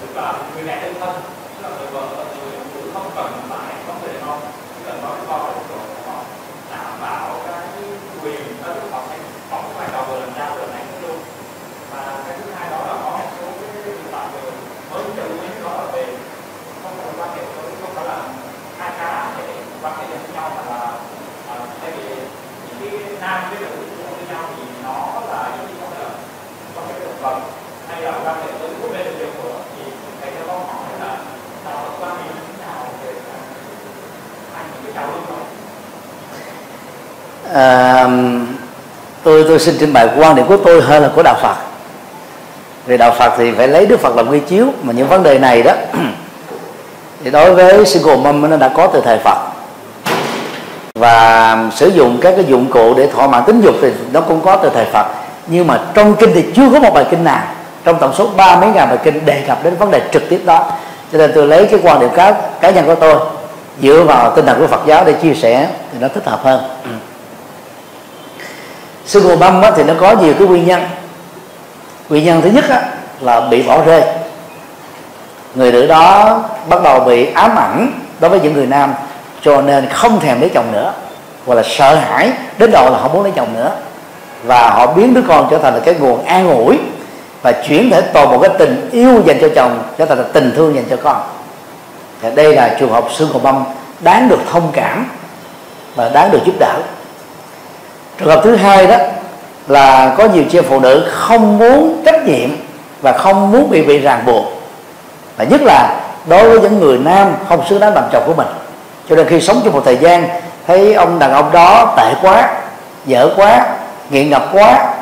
tức là người mẹ đơn thân tức là người vợ người phụ không cần phải không thể không chỉ cần nói con rồi họ đảm bảo cái quyền đó tức họ sẽ có cái vai trò vừa làm cha vừa mẹ luôn và cái thứ hai đó là có một số cái vi phạm về mới cho lưu ý đó là về không phải quan hệ không phải là hai cá để quan hệ với nhau mà là à, tại vì những cái nam với nữ với nhau thì nó là những cái không phải là quan hệ động vật hay là quan hệ với bố mẹ được của thì thầy cho con hỏi là đạo Phật quan niệm như thế nào về hai những cái trào lưu đó à, tôi tôi xin trình bày quan điểm của tôi hơn là của đạo Phật. Vì đạo Phật thì phải lấy Đức Phật làm ghi chiếu mà những vấn đề này đó thì đối với sư single mâm nó đã có từ thời Phật. Và sử dụng các cái dụng cụ để thỏa mãn tính dục thì nó cũng có từ thời Phật. Nhưng mà trong kinh thì chưa có một bài kinh nào. Trong tổng số ba mấy ngàn bài kinh đề cập đến vấn đề trực tiếp đó. Cho nên tôi lấy cái quan điểm cá cá nhân của tôi dựa vào tinh thần của Phật giáo để chia sẻ thì nó thích hợp hơn. Ừ single mom thì nó có nhiều cái nguyên nhân. Nguyên nhân thứ nhất á, là bị bỏ rơi. Người nữ đó bắt đầu bị ám ảnh đối với những người nam cho nên không thèm lấy chồng nữa hoặc là sợ hãi đến độ là không muốn lấy chồng nữa. Và họ biến đứa con trở thành là cái nguồn an ủi và chuyển thể toàn một cái tình yêu dành cho chồng trở thành là tình thương dành cho con. Thì đây là trường hợp xương cầu băm đáng được thông cảm và đáng được giúp đỡ trường hợp thứ hai đó là có nhiều chị phụ nữ không muốn trách nhiệm và không muốn bị bị ràng buộc. Và nhất là đối với những người nam không xứng đáng làm chồng của mình. Cho nên khi sống trong một thời gian thấy ông đàn ông đó tệ quá dở quá nghiện ngập quá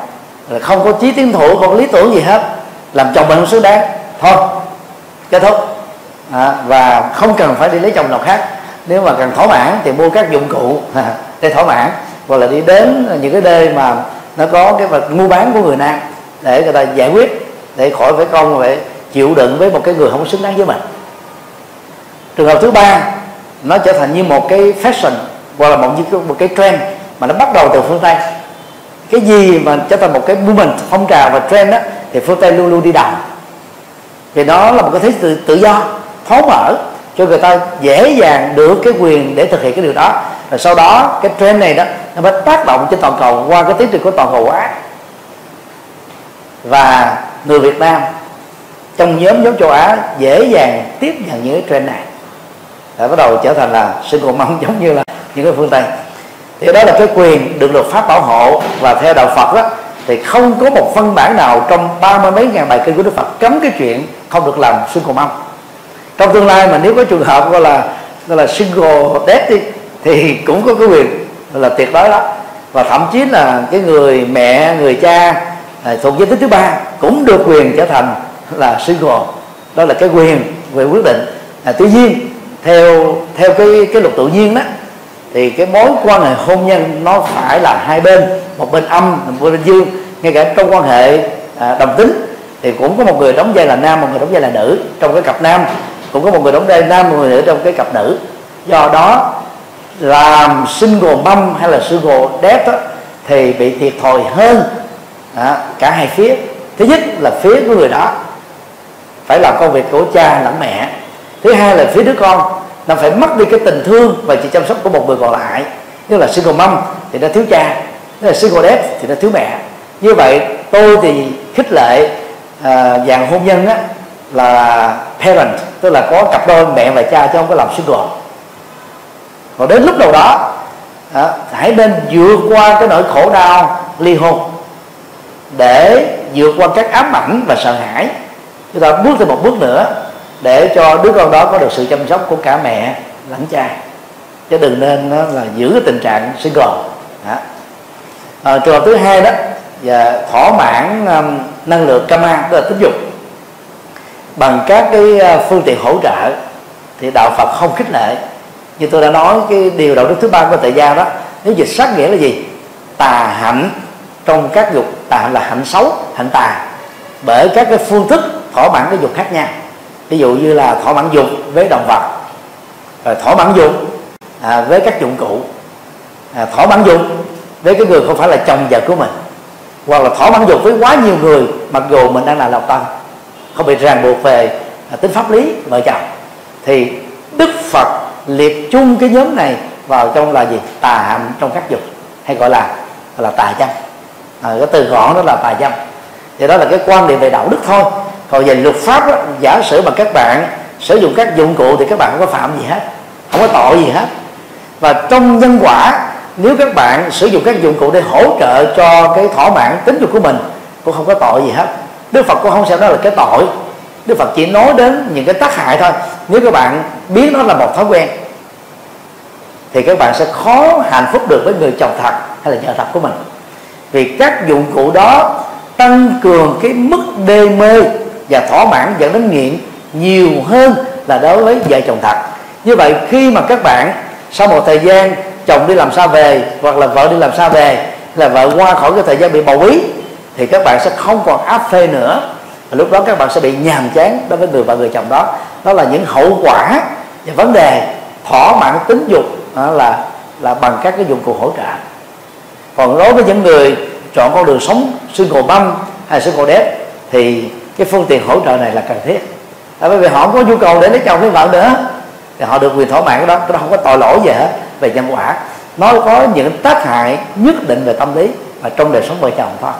là không có chí tiến thủ không có lý tưởng gì hết làm chồng mình không xứng đáng. Thôi kết thúc. À, và không cần phải đi lấy chồng nào khác. Nếu mà cần thỏa mãn thì mua các dụng cụ để thỏa mãn hoặc là đi đến những cái nơi mà nó có cái vật mua bán của người nam để người ta giải quyết để khỏi phải công phải chịu đựng với một cái người không xứng đáng với mình. Trường hợp thứ ba nó trở thành như một cái fashion hoặc là một như một cái trend mà nó bắt đầu từ phương tây. Cái gì mà trở thành một cái movement phong trào và trend đó thì phương tây luôn luôn đi đầu vì nó là một cái thế tự, tự do thoáng mở cho người ta dễ dàng được cái quyền để thực hiện cái điều đó. Rồi sau đó, cái trend này đó, nó mới tác động trên toàn cầu qua cái tiến trình của toàn cầu hóa. Và người Việt Nam trong nhóm nhóm châu Á dễ dàng tiếp nhận những cái trend này. Và bắt đầu trở thành là single mong giống như là những cái phương Tây. Thì đó là cái quyền được luật pháp bảo hộ và theo đạo Phật đó, thì không có một văn bản nào trong ba mươi mấy ngàn bài kinh của Đức Phật cấm cái chuyện không được làm single mong trong tương lai mà nếu có trường hợp gọi là gọi là single death đi thì cũng có cái quyền là tuyệt đối đó. Và thậm chí là cái người mẹ người cha à, thuộc giới tính thứ ba cũng được quyền trở thành là single. Đó là cái quyền về quyết định. À, tuy nhiên theo theo cái cái luật tự nhiên đó thì cái mối quan hệ hôn nhân nó phải là hai bên một bên âm một bên dương. Ngay cả trong quan hệ à, đồng tính thì cũng có một người đóng vai là nam một người đóng vai là nữ trong cái cặp nam cũng có một người đóng vai nam một người nữ trong cái cặp nữ. Do đó làm single mâm hay là single dad đó, thì bị thiệt thòi hơn à, cả hai phía. Thứ nhất là phía của người đó phải làm công việc của cha lẫn mẹ. Thứ hai là phía đứa con nó phải mất đi cái tình thương và sự chăm sóc của một người còn lại. Như là single mom thì nó thiếu cha như là single dad thì nó thiếu mẹ. Như vậy tôi thì khích lệ à, dạng hôn nhân á là parent tức là có cặp đôi mẹ và cha chứ không có làm single còn đến lúc đầu đó à, hãy nên vượt qua cái nỗi khổ đau ly hôn để vượt qua các ám ảnh và sợ hãi. Chúng ta bước thêm một bước nữa để cho đứa con đó có được sự chăm sóc của cả mẹ lẫn cha. Chứ đừng nên là giữ cái tình trạng single đó. À, trường hợp thứ hai đó và thỏa mãn um, năng lượng kama tức là tính dục bằng các cái à, phương tiện hỗ trợ thì đạo Phật không khích lệ. Như tôi đã nói cái điều đạo đức thứ ba của tại gia đó nếu dịch sát nghĩa là gì? Tà hạnh trong các dục tà hạnh là hạnh xấu hạnh tà. Bởi các cái phương thức thỏa mãn cái dục khác nhau. Ví dụ như là thỏa mãn dục với động vật rồi thỏa mãn dục à, với các dụng cụ. À, thỏa mãn dục với cái người không phải là chồng vợ của mình hoặc là thỏa mãn dục với quá nhiều người mặc dù mình đang là độc thân không bị ràng buộc về à, tính pháp lý vợ chồng. Thì đức phật liệt chung cái nhóm này vào trong là gì? Tà hạnh trong các dục hay gọi là gọi là tà dâm. À, cái từ gọn đó là tà dâm. Thì đó là cái quan điểm về đạo đức thôi. Còn về luật pháp đó, giả sử mà các bạn sử dụng các dụng cụ thì các bạn không có phạm gì hết không có tội gì hết. Và trong nhân quả nếu các bạn sử dụng các dụng cụ để hỗ trợ cho cái thỏa mãn tính dục của mình cũng không có tội gì hết đức phật cũng không xem đó là cái tội. Đức phật chỉ nói đến những cái tác hại thôi. Nếu các bạn biết nó là một thói quen, thì các bạn sẽ khó hạnh phúc được với người chồng thật hay là vợ thật của mình. Vì các dụng cụ đó tăng cường cái mức đê mê và thỏa mãn dẫn đến nghiện nhiều hơn là đối với vợ chồng thật. Như vậy, khi mà các bạn sau một thời gian chồng đi làm sao về hoặc là vợ đi làm sao về, là vợ qua khỏi cái thời gian bị bầu bí thì các bạn sẽ không còn áp phê nữa. Và lúc đó các bạn sẽ bị nhàm chán đối với người vợ người chồng đó. Đó là những hậu quả và vấn đề thỏa mãn tính dục, đó là là bằng các cái dụng cụ hỗ trợ. Còn đối với những người chọn con đường sống single băm hay single đét thì cái phương tiện hỗ trợ này là cần thiết. Tại bởi vì họ không có nhu cầu để lấy chồng lấy vợ nữa, thì họ được quyền thỏa mãn cái đó. Cái đó không có tội lỗi gì hết về nhân quả. Nó có những tác hại nhất định về tâm lý và trong đời sống vợ chồng thôi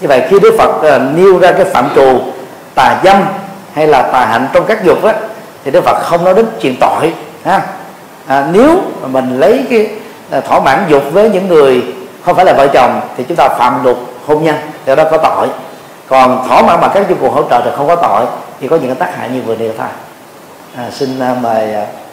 như vậy khi đức phật uh, nêu ra cái phạm trù tà dâm hay là tà hạnh trong các dục á thì đức phật không nói đến chuyện tội ha? À, nếu mà mình lấy cái uh, thỏa mãn dục với những người không phải là vợ chồng thì chúng ta phạm luật hôn nhân thì đó có tội. Còn thỏa mãn bằng các dụng cụ hỗ trợ thì không có tội thì có những cái tác hại như vừa nêu thôi à, xin uh, mời uh,